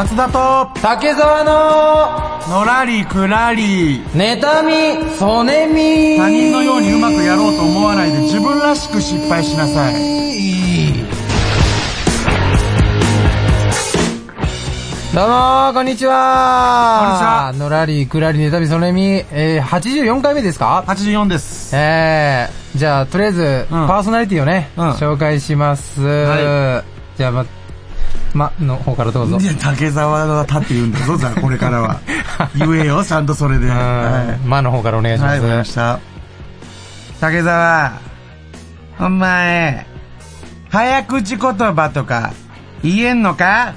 松田と竹沢ののらりくらり。妬み、そねみ。他人のようにうまくやろうと思わないで自分らしく失敗しなさい。どうもこんにちは。こんにちのらりくらり妬み、そねみ。えー、84回目ですか？84です。えー、じゃあ、とりあえず、パーソナリティをね、うん。紹介します。はじゃあ、ま、ま、の方からどうぞ。いや竹沢が立って言うんだぞじゃあこれからは。言えよちゃんとそれで。うんはまの方からお願いします。いはいました。竹沢お前早口言葉とか言えんのか？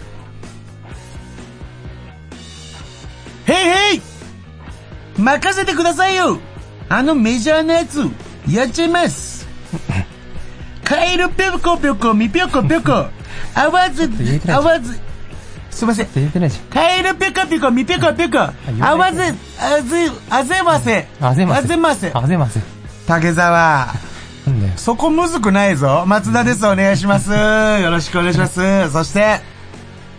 へいへい任せてくださいよ。あのメジャーなやつ、やっちゃいます。カエルぴょこぴょこみぴょこぴょこあわずあわず、すいません。カエルぴょこぴょこみぴょこぴょこあわず、あぜ、あぜませ。あぜませ。あぜませ。あぜませ。竹沢。そこむずくないぞ。松田です。お願いします。よろしくお願いします。そして、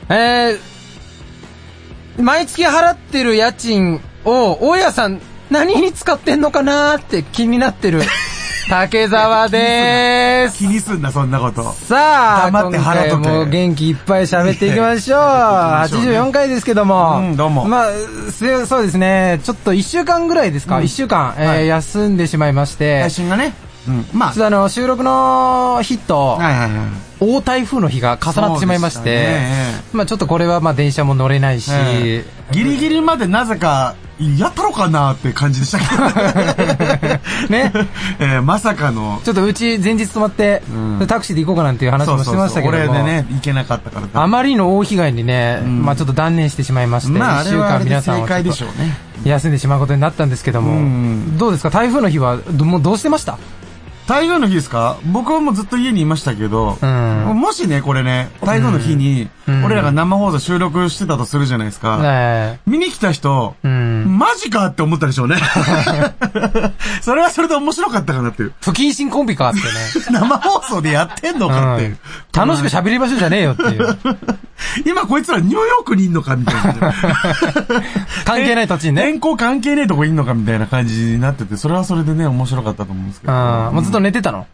えー、毎月払ってる家賃を、大家さん何に使ってんのかなーって気になってる、竹沢でーす。気にすんな、そんなこと。さあ、黙って今回払っとけも元気いっぱい喋っていきましょう。84回ですけども。うんどうもまあ、すそうですね。ちょっと1週間ぐらいですか、うん ?1 週間、えーはい休んでしまいまして。配信がね。うん。まあちょっ。とあの、収録の日と、はいはいはい。大台風の日が重なってしまいまして、ねまあちょっとこれはまあ電車も乗れないし、ええギリギリまでなぜか、やったろかなって感じでしたけどね。えーまさかの。ちょっとうち前日泊まって、うんタクシーで行こうかなんていう話もしてましたけども。俺でね、行けなかったから。あまりの大被害にね、んまあちょっと断念してしまいまして、まあ、あ一週間皆さんを正解でしょうね。休んでしまうことになったんですけども、うんどうですか？台風の日はどもうどうしてました？台風の日ですか？僕はもうずっと家にいましたけど、うんもしね、これね、台風の日にう、ん俺らが生放送収録してたとするじゃないですか。ね見に来た人、え。うん。マジかって思ったでしょうね。それはそれで面白かったかなっていう。不謹慎コンビかってね。生放送でやってんのかっていう。楽しく喋りましょうじゃねえよっていう。今こいつらニューヨークにいんのかみたいな。関係ない土地にね。天候関係ねえとこいんのかみたいな感じになってて、それはそれでね、面白かったと思うんですけうん。ど。と寝てたの？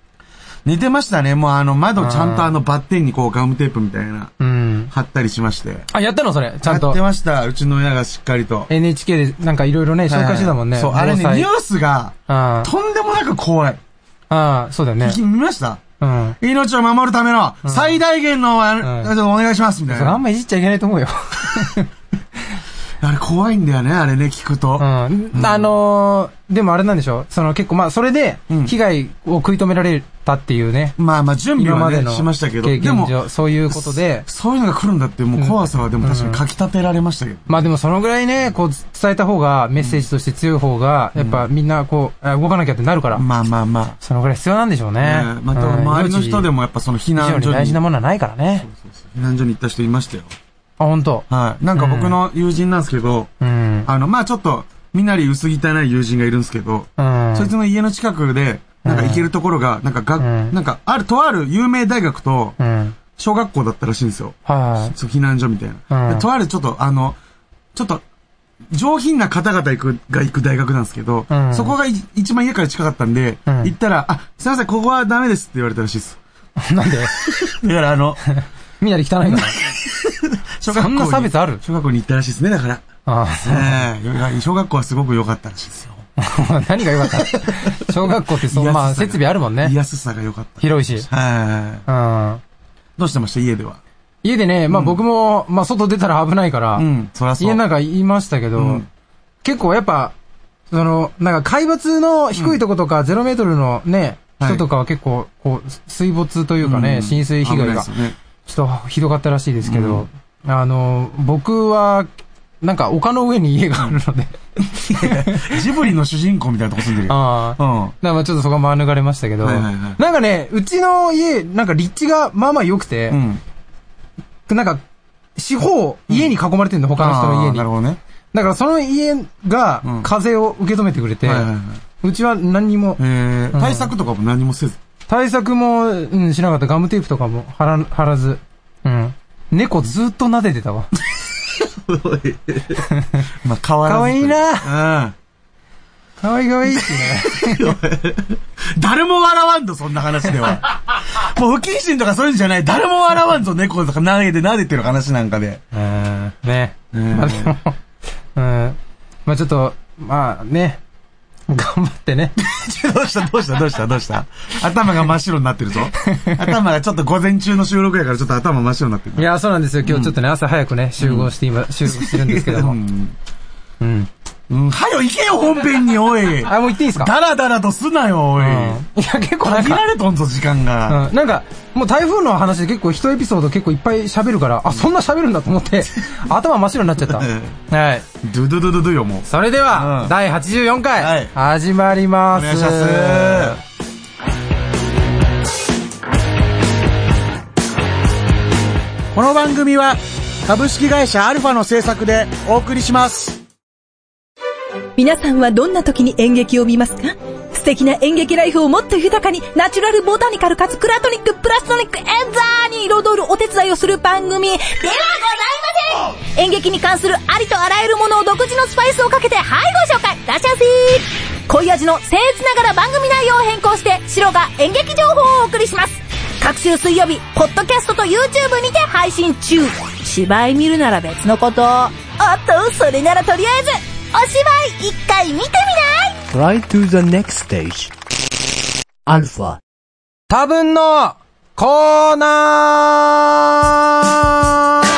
似てましたね。もうあの窓ちゃんとあのバッテンにこうガムテープみたいな、うん。貼ったりしまして。あ、やったのそれ？ちゃんとやって。ました。うちの親がしっかりと。NHK でなんかいろいろね、紹介してたもんね。そう、あれね、ニュースが、うん。とんでもなく怖い。ああ、そうだよね見ました？うん。命を守るための最大限の、お願いします、みたいな。それあんまいじっちゃいけないと思うよ。あれ怖いんだよね、あれね、聞くと。うん。あのー、でもあれなんでしょ？その結構まあ、それでうん、被害を食い止められたっていうね。まあまあ、準備はね、しましたけど。経でも験、上、そういうことで。そういうのが来るんだって、もう怖さはでも確かに書き立てられましたけど。まあでもそのぐらいね、こう伝えた方が、メッセージとして強い方が、やっぱみんなこう、あ動かなきゃってなるから、まあまあまそのぐらい必要なんでしょうあ。ねね。また、うん周りの人でもやっぱその避難所に、大事なものはないからね。避難所に行った人いましたよ。あ、本当。はい。なんか僕の友人なんですけど、うん。あの、まあちょっと、みなり薄汚い友人がいるんですけど、うん。そいつの家の近くで、なんか行けるところが、なんかが、うんなんか、ある、とある有名大学と、うん。小学校だったらしいんですよ。はい。そう、避難所みたいな。とあるちょっと、あの、ちょっと、上品な方々行く、が行く大学なんですけど、うんそこがい一番家から近かったんで、うん行ったら、あ、すいません、ここはダメですって言われたらしいです。なんで？だからあの、みんなで汚いから。小学校に。そんな差別ある小学校に行ったらしいですね、だから。あええ小学校はすごく良かったらしいですよ。あ。何が良かった？小学校ってそう、まあ、設備あるもんね。居やすさが良かった。広いし。はい。うん。どうしてました？家では？家でね、まあ僕も、まあ外出たら危ないから、うん、そらそう。家の中言いましたけど、うん結構やっぱ、その、なんか海抜の低いとことか、0メートルのね、はい人とかは結構、こう、水没というかね、うん浸水被害が、ちょっとひどかったらしいですけど、あの、僕は、なんか丘の上に家があるので、ジブリの主人公みたいなとこ住んでるよ。ああ。うん。だからまあちょっとそこは免れましたけど、はいはいはいなんかね、うちの家、なんか立地がまあまあ良くてう、ん。なんか、四方、家に囲まれてるの、他の人の家になる。ほどね。だからその家がうん風を受け止めてくれて、はいはいはい。うちは何にも、えー、うん対策とかも何もせず。対策も、うん、しなかった。ガムテープとかも貼ら、貼らず。うん。猫ずっと撫でてたわ。まあ、変わらず。かわいいなうん。かわいいかわいいって言いながら誰も笑わんぞ、そんな話では。もう不謹慎とかそういうんじゃない。誰も笑わんぞ、猫とか投げて撫でてる話なんかで。うん。ね。うんまあでも、うん。まあちょっと、まあね。頑張ってね。どうした？どうした？どうした？どうした？頭が真っ白になってるぞ。頭がちょっと午前中の収録やからちょっと頭真っ白になってる。いや、そうなんですよ。今日ちょっとね、朝早くね、集合して今、集合してるんですけども。うん。うん。うん。はよ行けよ、本編に、おい。あ、もう行っていいですか？ダラダラとすなよ、おい。うん。いや、結構なん限かられとんぞ、時間が。うん、なんか、もう台風の話で結構一エピソード結構いっぱい喋るから、あ、そんな喋るんだと思って、頭真っ白になっちゃった。はい。ドゥドゥドゥドゥドゥよ、もう。それでは、うん第84回、はい始まります。お願いします。この番組は、株式会社アルファの制作でお送りします。皆さんはどんな時に演劇を見ますか？素敵な演劇ライフをもっと豊かに、ナチュラルボタニカルかつクラトニックプラストニックエンザーに彩るお手伝いをする番組。ではございません。演劇に関するありとあらゆるものを独自のスパイスをかけて、はいご紹介いらっしゃい。ませ濃い味の僭越ながら番組内容を変更して、白が演劇情報をお送りします。各週水曜日、ポッドキャストと YouTube にて配信中。芝居見るなら別のこと。おっと、それならとりあえず、芝居一回見てみない？Try to the next stage. Alpha. 多分のコーナー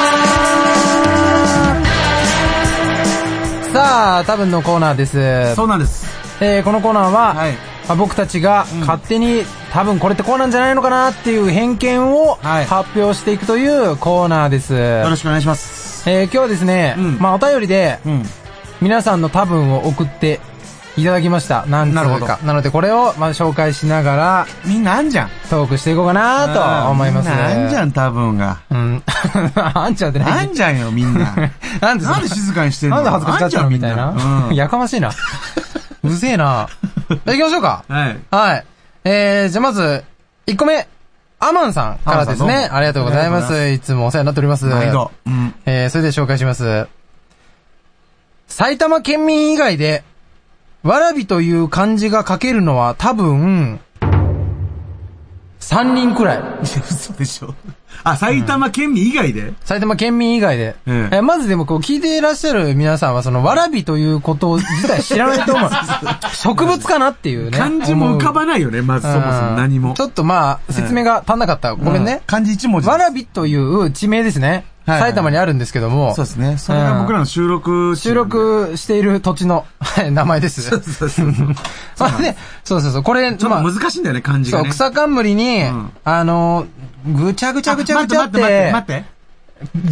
さあ、多分のコーナーです。そうなんです。えーこのコーナーは、はい。まあ僕たちが勝手に、多分これってこうなんじゃないのかなっていう偏見をはい発表していくというコーナーです。よろしくお願いします。えー今日はですね、うんまあお便りでうん。皆さんの多分を送っていただきました。なんつうなるほどか。なのでこれをまあ紹介しながらみんなあんじゃん。トークしていこうかなと思います。みんなあんじゃん、多分が。うん。あんちゃんってあ何んじゃんよ、みんな。なんでそなんで静かにしてんの？なんで恥ずかしがっちゃうのみたいなな。うんやかましいな。うぜえな。行きましょうか。はい。はい。えー、じゃあまず、1個目。アマンさんからですね。ありがとうございます。いつもお世話になっております。毎度。うん。えー、それで紹介します。埼玉県民以外で、わらびという漢字が書けるのは多分、3人くらい。嘘でしょ。あ、埼玉県民以外で？埼玉県民以外で。えええまずでもこう聞いていらっしゃる皆さんはそのわらびということ自体知らないと思う。植物かなっていうね。漢字も浮かばないよね、まずそもそも何も。ちょっとまあ、説明が足んなかった。ごめんね。漢字一文字。わらびという地名ですね。はい埼玉にあるんですけども。そうですね。それが僕らの収録。収。録している土地のはい名前です。そうそうそう。まあね、そうそうそう。これ、ちょっとまあ、難しいんだよね、漢字そう、がね。草冠に、んあの、ぐちゃぐちゃぐちゃぐちゃっあ待って待ってて、待って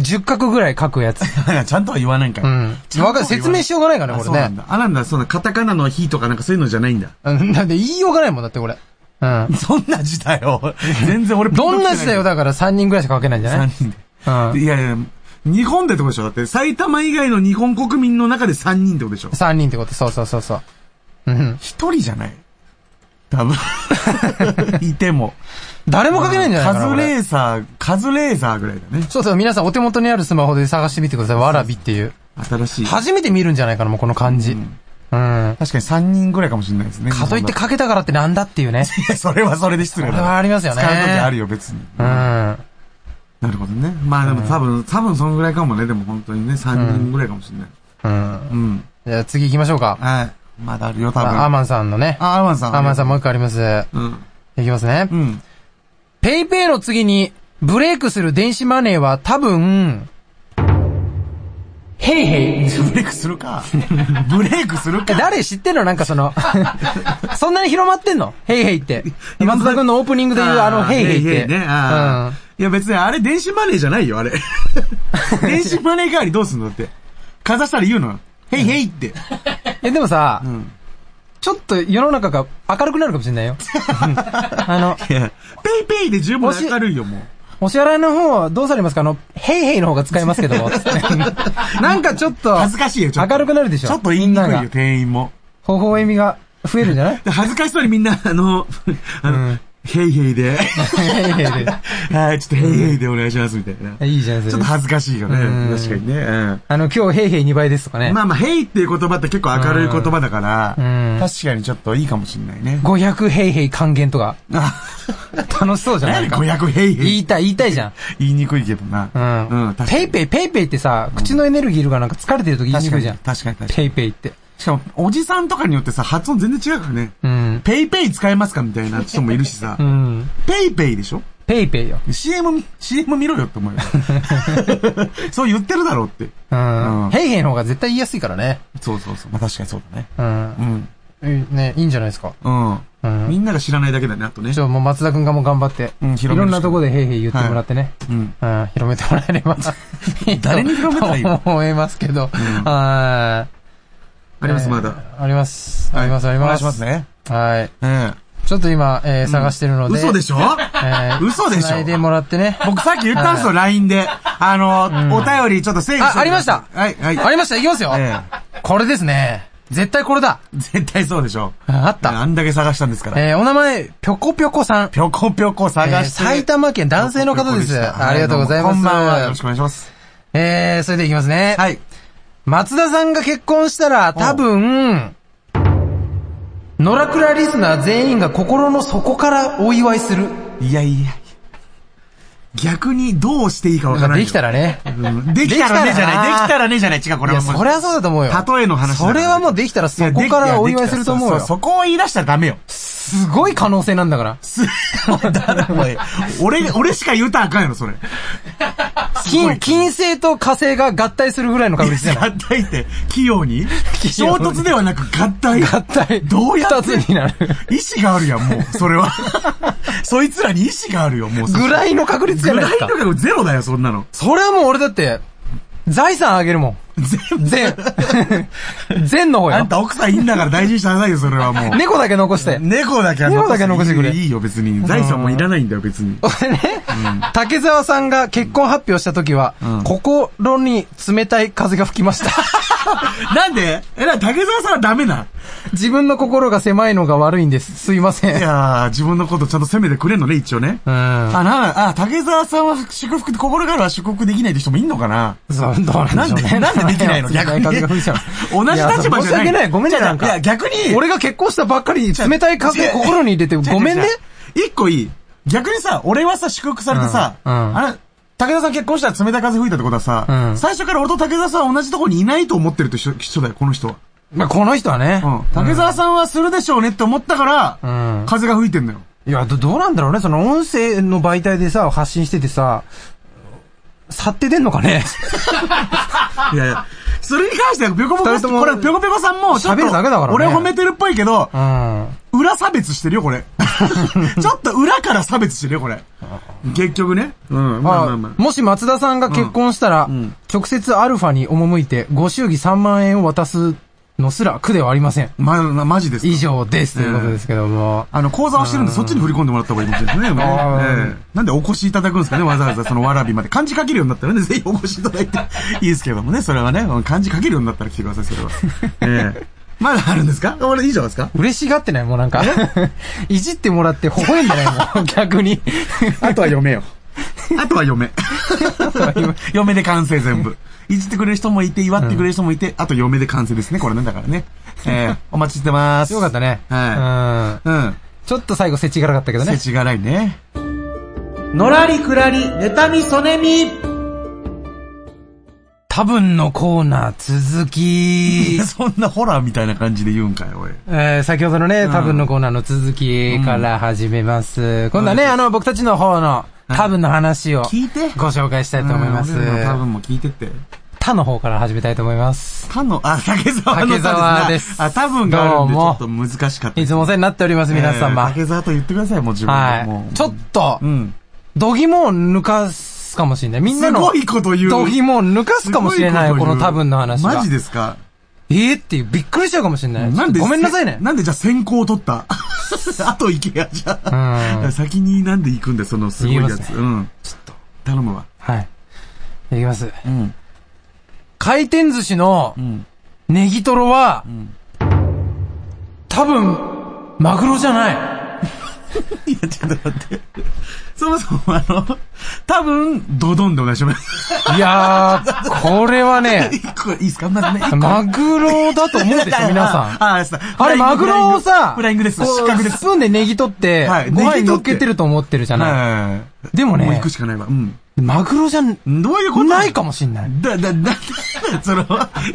10画ぐらい書くやつ。ちゃんとは言わないんかい。うん。わかる、説明しようがないからね、これね。あそうなんだ。そんなカタカナの日とかなんかそういうのじゃないんだ。うんだって言いようがないもんだって、これ。うん。そんな時代を。全然俺どんな時代をだだから3人ぐらいしか書けないんじゃない？3人で。うん。いやいや、日本でってことでしょ？だって埼玉以外の日本国民の中で3人ってことでしょ？3人ってこと、そうそうそうそう。うん。一人じゃない多分。いても。誰も書けないんじゃないかな。カズレーサー、カズレーザーぐらいだね。そうそう、皆さんお手元にあるスマホで探してみてください。わらびっていう。新しい。初めて見るんじゃないかな、もうこの漢字。うん。か確かに3人ぐらいかもしれないですね。といって書けたからってなんだっていうね。それはそれで失礼だ。これはありますよね使う時あるよ、別に。うん。なるほどね。まあでも多分、多分そのぐらいかもね。でも本当にね、3人ぐらいかもしれない。うん。うん。じゃあ次行きましょうか。はい。まだあるよ、多分。あアマンさんのね。あ、アマンさん。アマンさんもう一個あります。うん。いきますねう。ん。 PayPay の次にブレイクする電子マネーは多分、ヘイヘイ。ブレイクするか。ブレイクするか。え誰知ってんの？なんかその、そんなに広まってんの？ヘイヘイって。松田君のオープニングで言うあのヘイヘイって。ね。あーいや別にあれ電子マネーじゃないよ、あれ。電子マネー代わりどうすんのだって。かざしたら言うの。ヘイヘイって。え、でもさ、んちょっと世の中が明るくなるかもしれないよ。あの、いや、 PayPay で十分明るいよ、もう。お支払いの方はどうされますか？あの、ヘイヘイの方が使えますけど、つってなんかちょっと、恥ずかしいよ、ちょっと。明るくなるでしょちょっと言いにくいんなが店員も。微笑みが増えるんじゃない？で恥ずかしそうにみんな、あの、あの、ヘイヘイで。はい、ちょっとヘイヘイでお願いします、みたいな。いいじゃん、それちょっと。恥ずかしいよねうん。確かにね。うんあの、今日、ヘイヘイ2倍ですとかね。まあまあ、ヘイっていう言葉って結構明るい言葉だから、うん確かにちょっといいかもしんないね。500ヘイヘイ還元とか。あ、楽しそうじゃない何？か。500ヘイヘイ。言いたい、言いたいじゃん。言いにくいけどな。うん。うん。 PayPay、PayPay ってさ、口のエネルギーいるからなんか疲れてる時言いにくいじゃん。確かに確かに。 PayPay って。しかも、おじさんとかによってさ、発音全然違うからね。うん。 PayPay 使えますかみたいな人もいるしさ う。ん。 PayPay でしょ？ PayPay よ。?CM み、CM 見ろよって思うよ。そう言ってるだろうって。うん。うんヘイヘイの方が絶対言いやすいからね。そうそうそう。まあ確かにそうだね。うんう。ん。えね、いいんじゃないですか？うん。うんみんなが知らないだけだね、あとねち。ょ、もう松田くんがもう頑張って、うんいろんなとこでヘイヘイ言ってもらってね。うん。うん、広めてもらえれば。誰に広めたらいいの？思いますけど。んはい。あります、えーまだ。あります。あります、あります。お願いしますね。はい。えちょっと今、えー探してるえ。ので。嘘でしょ？えー 嘘でしょ？繋いでもらってね。僕さっき言ったんですよ、LINE で。あの、お便りちょっと整理してあありましたはい、はい。ありました、いきますよ。えこれですね。絶対これだ。え。絶対そうでしょ？ああった。あんだけ探したんですから。えーお名前、ぴょこぴょこさん。ぴょこぴょこ探えーして。埼玉県男性の方です。ありがとうございます。こんばんは。よろしくお願いします。えー、それでいきますね。はい。松田さんが結婚したら、多分、野良倉リスナー全員が心の底からお祝いする。いやいや。逆にどうしていいかわからないよ。できたらね。うんできたらねじゃない。できたらねじゃない。違う、これはもう。それはそうだと思うよ。例えの話それはもうできたらそこからお祝いすると思うよ。そそこを言い出したらダメよ。すごい可能性なんだから。す、だ俺、俺しか言うたらあかんやろ、それ。金、金星と火星が合体するぐらいの確率じゃない？合体って、器用に 衝突ではなく合体。合体。どうやって？二つになる。意志があるやん、もう。それは。そいつらに意志があるよ、もう。ぐらいの確率じゃないですかぐ。らいのゼロだよ、そんなの。それはもう俺だって、財産あげるもん。全。全の方よあん。た奥さんいんだから大事にしなさいよ、それはもう。猫だけ残して。猫だけは猫だけ残してくれいいよ、別に。財産もいらないんだよ、別に。俺ね、竹澤さんが結婚発表した時は、うん心に冷たい風が吹きました。なんで？えらい、竹澤さんはダメな。自分の心が狭いのが悪いんです。すいません。いやー、自分のことちゃんと責めてくれんのね、一応ね。うん。あ、な、あ、竹澤さんは祝福心からは祝福できないって人もいんのかな？そう、どうなんでしょうね。なんでなんでできないの？逆に同じ立場じゃないや申し訳ない。ごめんね、なんか。いや、逆に、俺が結婚したばっかりに冷たい風心に入れて、ごめんね。一個いい。逆にさ、俺はさ、祝福されてさ、うんうんあれ、武田さん結婚したら冷たい風吹いたってことはさ、うん最初から俺と武田さん同じとこにいないと思ってると人人だよ、この人は。まあ、この人はね。うん。竹澤さんはするでしょうねって思ったから、うん。風が吹いてんのよ。いや、ど、どうなんだろうね。その音声の媒体でさ、発信しててさ、去って出んのかね？いやいや、それに関しては、ぴょこぴょこ、これ、ぴょこぴょこさんも、ちょっと喋るだけだからね俺褒めてるっぽいけど、うん。裏差別してるよ、これ。ちょっと裏から差別してるよ、これ。結局ね。うん、まあまあまあ。もし松田さんが結婚したら、うんうん直接アルファに赴いて、ご祝儀3万円を渡すのすら苦ではありません。ま、ま、マジですか？以上です。ということですけども。あの、講座をしてるんで、そっちに振り込んでもらった方がいいかもしれないですね。なんでお越しいただくんですかね、わざわざそのわらびまで。漢字書けるようになったらね、ぜひお越しいただいていいですけどもね、それはね、漢字書けるようになったら来てください、それは。ええまだあるんですか？俺以上ですか嬉しがってない？もうなんか。いじってもらって微笑んでないもん、逆に。あとは嫁よ。あとは嫁。嫁で完成全部。いじってくれる人もいて、祝ってくれる人もいて、あと嫁で完成ですね、これね、だからね。ええお待ちしてます。よかったね。はうん。うん。ちょっと最後せちがらかったけどね。せちがらいね。のらりくらり、妬みそねみ。多分のコーナー続き。そんなホラーみたいな感じで言うんかよ、おい。えー先ほどのね、多分のコーナーの続きから始めます。今度はね、あの、僕たちの方の多分の話を聞いて。ご紹介したいと思います。うん俺らの多分も聞いてって。他の方から始めたいと思います。他の、あ、竹沢の竹沢ですあ、多分があるんで、ちどうもょっと難しかった。いつもお世話になっております、皆えー様。竹沢と言ってください、もう自分で。もうはい。ちょっとう、ん。度肝を抜かすかもしれない。みんなのすごいこと言う。度肝を抜かすかもしれない、この多分の話が。マジですか？えーっていう、びっくりしちゃうかもしれない。なんでごめんなさいね。なんでじゃあ先行取った？あと行けや、じゃあ。うん先になんで行くんだよ、そのすごいやつ。ねうん。ちょっと。頼むわ。はい。いきます。うん。回転寿司のうん。ネギトロは、ん多分、マグロじゃない。いや、ちょっと待って。そもそもあの、多分、ドドンでお願いします。いやー、これはね、いいですか？まずね。マグロだと思うでしょ、皆さん。ああ、れ、マグロをさ、フライングです。失格です。スプーンでネギ取って、はいご飯に乗っネギ取ってけてると思ってるじゃない。はい。でもねもう行く、しかないわ。うん。マグロじゃんどういうこと？ないかもしんない。だ、だ、だ、その、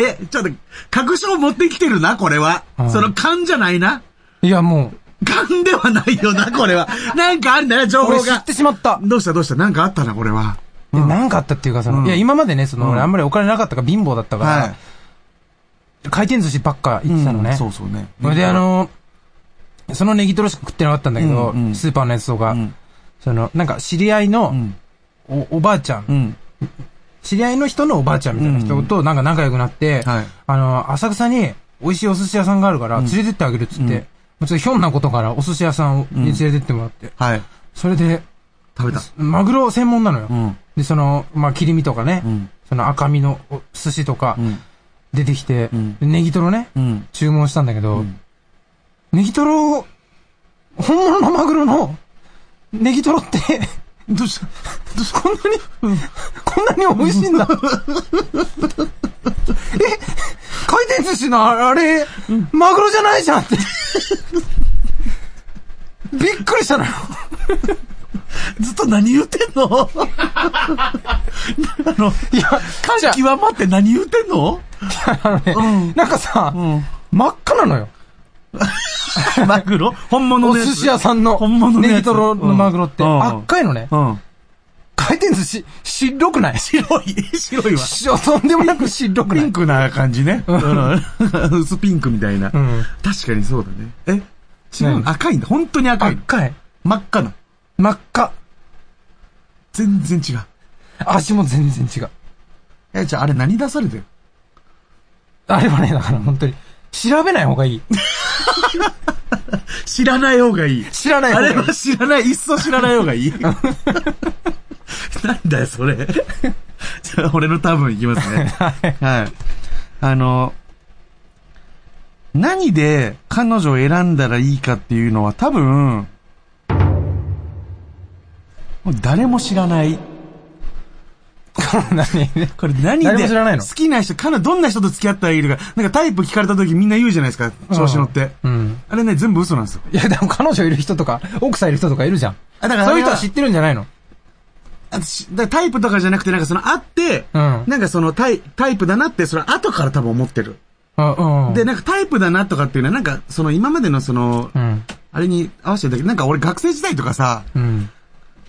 え、ちょっと、確証持ってきてるな、これは。うんその勘じゃないな。いや、も勘ではないよな、これは。なんかあるんだな、情う、報が俺知っ。てしまった。どうしたどうした？なんかあったな、これは。でなんかあったっていうか、その、うんいや、今までね、その、うん俺あんまりお金なかったから貧乏だったから、はい。回転寿司ばっか行ってたのね。うんそうそうね。それで、あ、の、そのネギトロしか食ってなかったんだけど、うんうんスーパーのやつとか、うん。その、なんか知り合いのうん。お、おばあちゃん、うん。知り合いの人のおばあちゃんみたいな人となんか仲良くなって、はい。あの、浅草に美味しいお寿司屋さんがあるから、連れてってあげるっつって、ちょっとひょんなことからお寿司屋さんに連れてってもらって、はい。それで、食べた。マグロ専門なのよ。うん。で、その、まあ、切り身とかね、うん。その赤身のお寿司とかうん。出てきて、うんでネギトロね、うん。注文したんだけど、うんネギトロ、本物のマグロのネギトロって、どうした？どうした？こんなに、こんなに美味しいんだ。え、回転寿司のああれ、マグロじゃないじゃんって。びっくりしたのよ。ずっと何言ってんの？あの、いや、感極まって何言ってんの？あ、あのね、うんなんかさ、うん。真っ赤なのよ。マグロ？本物の。お寿司屋さんの本物のネギトロのマグロって、うん赤いのね。うん。回転寿司、白くない？白い、白いわ。白とんでもなく白くないピンクな感じね。うん。薄ピンクみたいな。うん。確かにそうだね。え違う何？赤いんだ。本当に赤いの。赤い。真っ赤な。真っ赤。全然違う。味も全然違う。え、じゃああれ何出されてる？あれはね、だから本当に、調べない方がいい。知らない方がいい。知らない方がいいあれは。知らない、いっそ知らない方がいい。なんだよ、それ。じゃあ、俺の多分いきますね。はい。あの、何で彼女を選んだらいいかっていうのは多分、もう誰も知らない。何？これ何で誰も知らないの？好きな人、彼女どんな人と付き合ったらいいのか、なんかタイプ聞かれた時みんな言うじゃないですか、調子乗って。うん。あれね、全部嘘なんですよ。いや、でも彼女いる人とか、奥さんいる人とかいるじゃん。あ、だからそういう人は知知ってるんじゃないの？だタイプとかじゃなくて、なんかその、会って、うんなんかそのタイ、タイプだなって、その後から多分思ってる。うん。うん。で、なんかタイプだなとかっていうのは、なんか、その今までのその、うん。あれに合わせてんだけど、なんか俺学生時代とかさ、うん。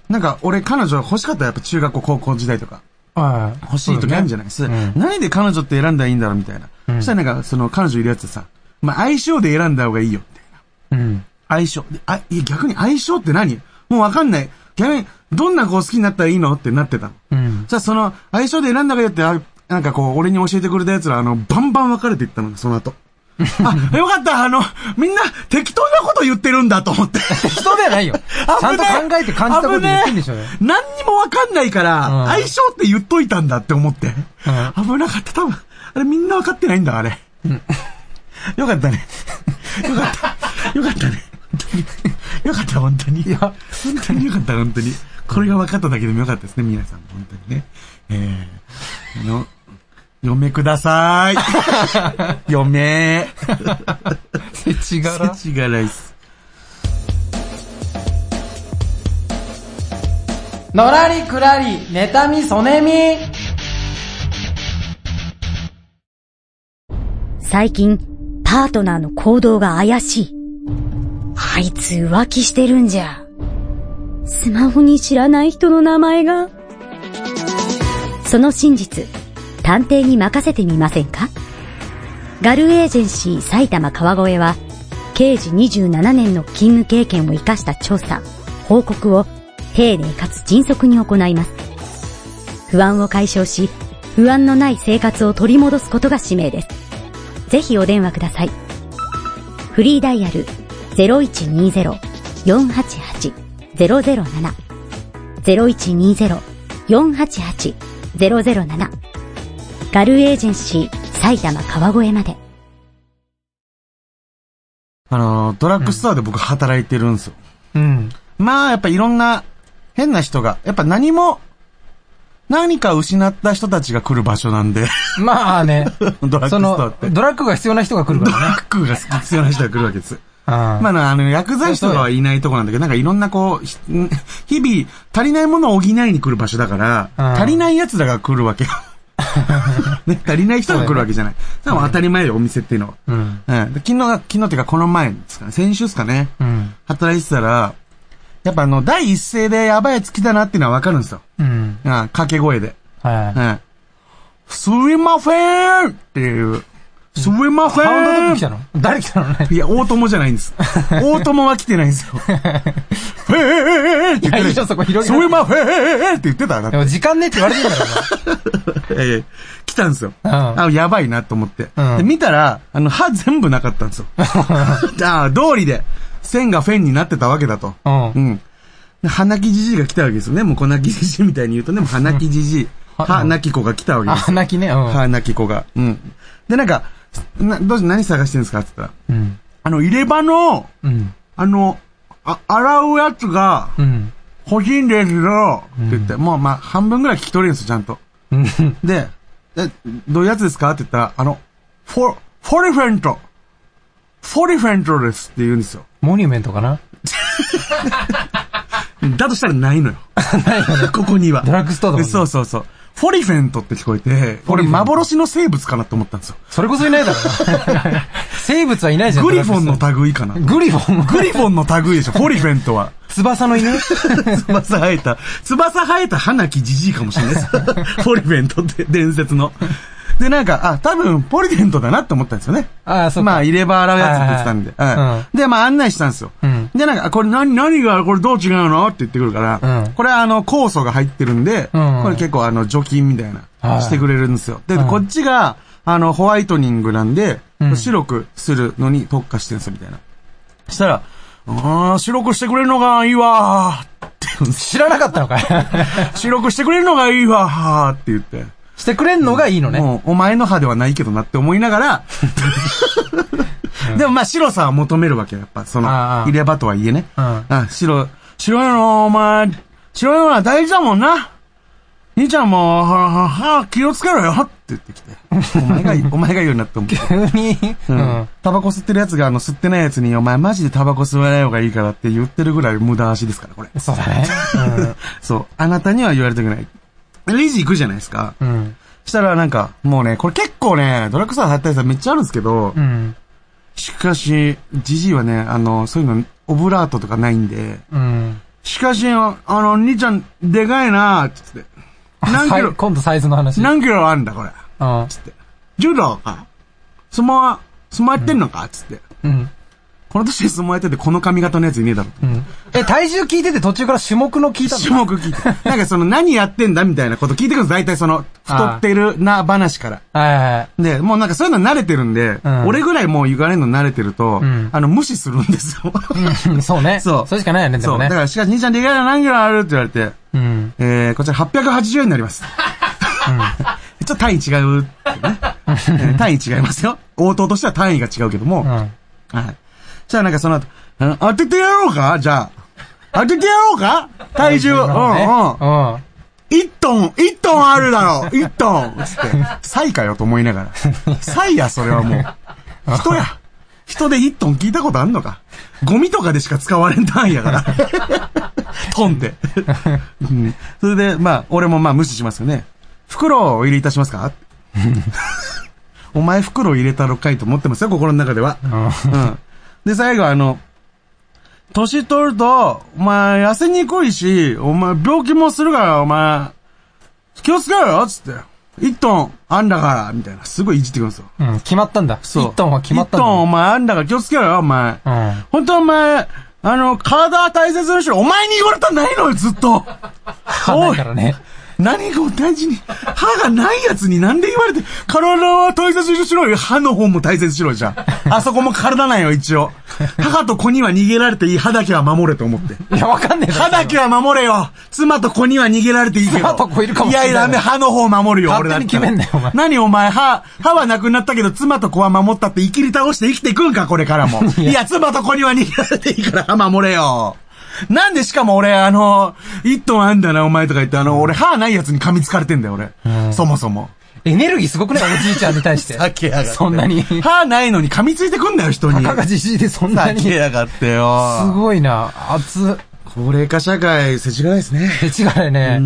なんか俺彼女欲しかったやっぱ中学校、高校時代とか。はい。欲しい時あるんじゃない？です、うん何で彼女って選んだらいいんだろうみたいな。うんそしたらなんか、その彼女いるやつさ、まあ相性で選んだ方がいいよ、みたいな。うん。相性。であ、いや逆に相性って何？もうわかんない。逆に、どんな子好きになったらいいの？ってなってたの。うん。じゃあその、相性で選んだ方がいいよって、あなんかこう、俺に教えてくれた奴ら、あの、バンバン分かれていったの、その後。あ、よかった、あの、みんな適当なこと言ってるんだと思って。人ではないよ。ちゃんと考えて感じたこと言ってんでしょう何にもわかんないから、うん相性って言っといたんだって思って。う危なかった、多分。あれみんなわかってないんだ、あれ。よかったね。よかった。よかったね。本当に。よかった、本当に。いや、本当によかった、本当に。これが分かっただけでもよかったですね、皆さん。本当にね。えー、あの、嫁ください。嫁。せちがら。せちがらいっす。のらりくらり、妬みそねみ。最近、パートナーの行動が怪しい。あいつ浮気してるんじゃ。スマホに知らない人の名前が。その真実、探偵に任せてみませんか？ガルエージェンシー埼玉川越は、刑事27年の勤務経験を活かした調査、報告を丁寧かつ迅速に行います。不安を解消し、不安のない生活を取り戻すことが使命です。ぜひお電話ください。フリーダイヤル0120-488-007 0120-488-007ガルエージェンシー埼玉川越まで。あの、ドラッグストアで僕働いてるんですよ。うん。まあ、やっぱいろんな変な人が、やっぱ何も、何か失った人たちが来る場所なんで、まあね、ドラッグストアそのっ、て。ドラッグが必要な人が来るかドらね。ラッグが必要な人が来るわけです。うん。まあ、あの、薬剤師とかはいないとこなんだけど、なんかいろんなこう、ひ日々、足りないものを補いに来る場所だから、うん足りない奴らが来るわけよ。ね、足りない人が来るわけじゃない。でも当たり前よ、お店っていうのは。うん。うん。で昨日、昨日っていうかこの前ですかね、先週ですかね。うん。働いてたら、やっぱあの、第一声でやばいやつ来たなっていうのはわかるんですよ。うん。うん、掛け声で。はうん。すいませんっていう。すいまい。せハウンドドッグ来たんの？誰来たの？ね。いや、大友じゃないんです。大友は来てないんですよ。へえへえって言っていやい。そこ広すげないいませんって言ってた。でも時間ねって言われてるんだかええ 来たんですよ。うんあ、やばいなと思って。うんで見たら、あの、歯全部なかったんですよ。ああ、通りで、線がフェンになってたわけだと。ら。うん。うん。で鼻きじじいが来たわけですよね。もう粉きじじいみたいに言うとね、もう鼻きじじい。歯なき子が来たわけですあ、泣きね。うん。歯なき子が。うん。で、なんか、な、どうし、何探してんですか？って言ったら、うん。あの、入れ歯の、うん。あの、あ、洗うやつがうん。欲しいんですよって言って、もうまあ、半分ぐらい聞き取れるんですよ、ちゃんと。うん。で、え、どういうやつですか？って言ったら、あの、フォ、フォリフェント。フォリフェントですって言うんですよ。モニュメントかな？だとしたらないのよ。ここには。ドラッグストアだもんねそうそうそう。フォリフェントって聞こえて、俺幻の生物かなと思ったんですよ。それこそいないだろ。生物はいないじゃん。グリフォンの類かな。グリフォングリフォンの類でしょ、フォリフェントは。翼の犬？翼生えた、翼生えた花木じじいかもしれないです。フォリフェントって伝説の。で、なんか、あ、多分、ポリフェントだなって思ったんですよね。ああ、そうか。まあ、入れ歯洗うやつって言ってたんで。はいはいはいうんで、まあ、案内したんですよ。うんで、なんか、あこれ何、何が、これどう違うの？って言ってくるから、うんこれはあの、酵素が入ってるんで、うんこれ結構あの、除菌みたいな、はいしてくれるんですよ。で、うんこっちが、あの、ホワイトニングなんで、うん白くするのに特化してるんですよ、みたいな。そしたら、ああ、白くしてくれるのがいいわーって知らなかったのかい 白くしてくれるのがいいわーって言って。してくれんのがいいのね。もう、お前の歯ではないけどなって思いながら、でもまあ白さは求めるわけよ、やっぱ。その入れ歯とはいえね。うんあ、白、白いの、お前、白いのは大事だもんな。兄ちゃんも、は、は、は、気をつけろよって言ってきて。お前が お前が言うなって思って。急に。ううんん。タバコ吸ってるやつが、あの、吸ってないやつに、お前マジでタバコ吸わない方がいいからって言ってるぐらい無駄足ですから、これ。そうだね。そう。あなたには言われたくない。レジ行くじゃないですか。うん。うん。したらなんか、もうね、これ結構ね、ドラッグストア入ったやつはめっちゃあるんですけど、うん。しかし、ジジイはね、あの、そういうの、オブラートとかないんで、うん。しかし、あの、兄ちゃん、でかいなつって。何キロ、今度サイズの話。何キロあんだ、これ。うん。つって。柔道か。相撲は、相撲やってんのかつって。うん。この年で相撲やってて、この髪型のやついねえだろ。うん。え、体重聞いてて途中から種目の聞いたの種目聞いて。なんかその、何やってんだみたいなこと聞いてくるんです。大体その、太ってるな話から。はいはいはい。で、もうなんかそういうの慣れてるんで、うん俺ぐらいもう言われるの慣れてると、んあの、無視するんですよ。うんそうね。そうそれしかないよね、でそう。だもねか。ら、しかし、兄ちゃんでかいの何キロある？って言われて、うん。えー、こちら880円になります。ちょっと単位違うね、え ー単位違いますよ。応答としては単位が違うけども、うん。はい。そしたらなんかその後、あの当ててやろうか？じゃあ。当ててやろうか？体重、うんうん。うん。1トン、1トンあるだろう !1 トンつって。サイかよと思いながら。サイや、それはもう。人や。人で1トン聞いたことあんのか？ゴミとかでしか使われん単位やから。トンって。うんそれで、まあ、俺もまあ無視しますよね。袋をお入れいたしますか？お前袋入れたろかいと思ってますよ、心の中では。うん。で、最後あの、年取ると、お前痩せにくいし、お前病気もするから、お前、気をつけろよつって。1トンあんだから、みたいな。すごいいじってくるんですよ。うん。決まったんだ。そう。1トンは決まったん1トンおだ。前あんだから気をつけろよ、お前。うん。本当お前、あの、体は大切にしろ。お前に言われたらないのよ、ずっと。歯ないからね。何が大事に、歯がないやつになんで言われて、体は大切にしろよ。歯の方も大切にしろよ、じゃあ。あそこも体なんよ、一応。母と子には逃げられていい。歯だけは守れと思って。いや、わかんねえ歯だけは守れよ妻と子には逃げられていいけど。妻と子いるかもしれないいやいや、ダメ、歯の方守るよ、俺だっ決めんなよお前何お前、歯、歯はなくなったけど、妻と子は守ったって生きり倒して生きていくんか、これからも。いや、妻と子には逃げられていいから歯守れよ。なんでしかも俺、あの、一トンあんだな、お前とか言って、あの、俺歯ないやつに噛みつかれてんだよ、俺。そもそも。エネルギーすごくない？おじいちゃんに対して。避けやがって。そんなに。歯ないのに噛みついてくんだよ、人に。たかがじじいでそんなに。避けやがってよ。すごいな。熱っ。高齢化社会、世知辛いですね。手違いね。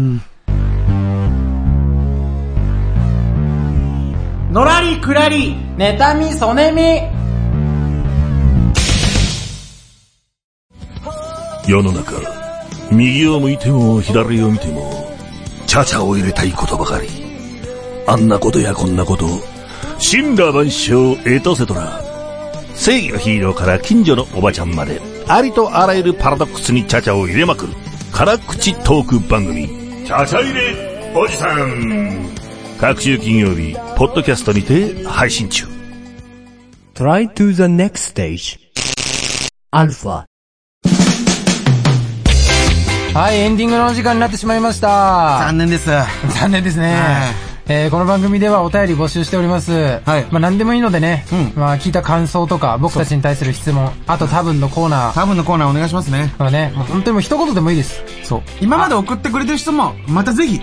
のらりくらり。妬み、そねみ。世の中、右を向いても左を見ても、チャチャを入れたいことばかり。あんなことやこんなこと、神羅万象エトセトラ。正義のヒーローから近所のおばちゃんまで、ありとあらゆるパラドックスにチャチャを入れまくる、辛口トーク番組、チャチャ入れおじさん。各週金曜日、ポッドキャストにて配信中。Try to the next stage. Alpha. はい、エンディングのお時間になってしまいました。残念です。残念ですね。はいえーこの番組ではお便り募集しております。はいまあ何でもいいのでね、うんまあ聞いた感想とか、僕たちに対する質問、あと多分のコーナー、多分のコーナーお願いしますね。これね、もう本当にもう一言でもいいです。そう。今まで送ってくれてる人も、またぜひ、う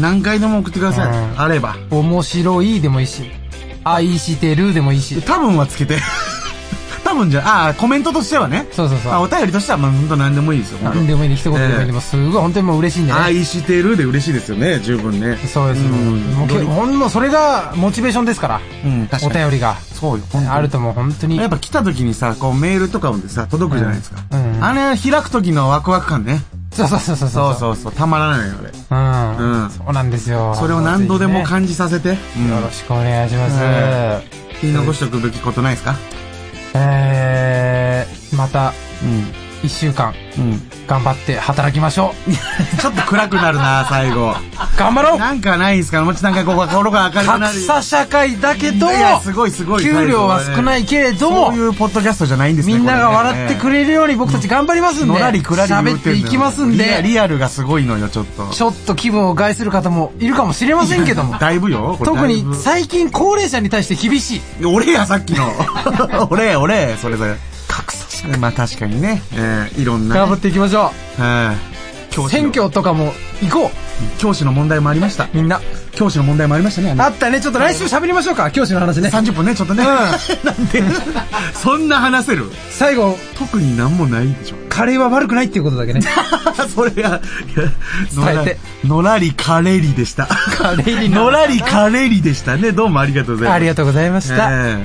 何回でも送ってください。うんあれば。ん。面白いでもいいし、愛してるでもいいし。多分はつけて。多分じゃ、ああ、コメントとしてはね。そうそうそうあお便りとしては、まあ、本当何でもいいですよ。何でもいいで、一言でもいいで、すごい本当にもう嬉しいんでね。愛してるで嬉しいですよね、十分ね。そうです。うんもうけほんのそれがモチベーションですから。うん、確おかに。便りが。そうよ、あるともう本当に。やっぱ来た時にさ、こうメールとかもでさ、届くじゃないですか。うんうんあれ開く時のワクワク感ね。そうそうそうそう。そうそうそう、たまらないよ、あれ。うん。うんそうなんですよ。それを何度でもぜ感じさせて。よろしくお願いします。え言い残しておくべきことないですか？えー、また、うん。一週間、うん。頑張って働きましょう。ちょっと暗くなるな、最後。頑張ろうなんかないんすかもうちょっとなんかこう、心が明るくなる。格差社会だけどいや、すごいすごい。給料は少ないけれどもそういうポッドキャストじゃないんですねみんなが笑ってくれれるように僕たち頑張りますんで、のらりくらり喋っていきますんで、リアルがすごいのよ、ちょっと。ちょっと気分を害する方もいるかもしれませんけども、だいぶよ。特に最近高齢者に対して厳しい。俺や、さっきの。俺、俺、それぞれ。まあ確かにね。えーいろんなね。頑張っていきましょはい。教う。師の選挙とかも行こ教師の問題もありました。う、みんな。教師の問題もありましたね。あったね、ちょっと来週喋りましょうか、教師の話ね。30分ね、ちょっとね。なんで、そんな話せる？最後、特になんもないでしょ。カレーは悪くないっていうことだけね。それが、伝えてのらりカレリでした。カレリのらりカレリでしたね。どうもありがとうございます。ありがとうございました。え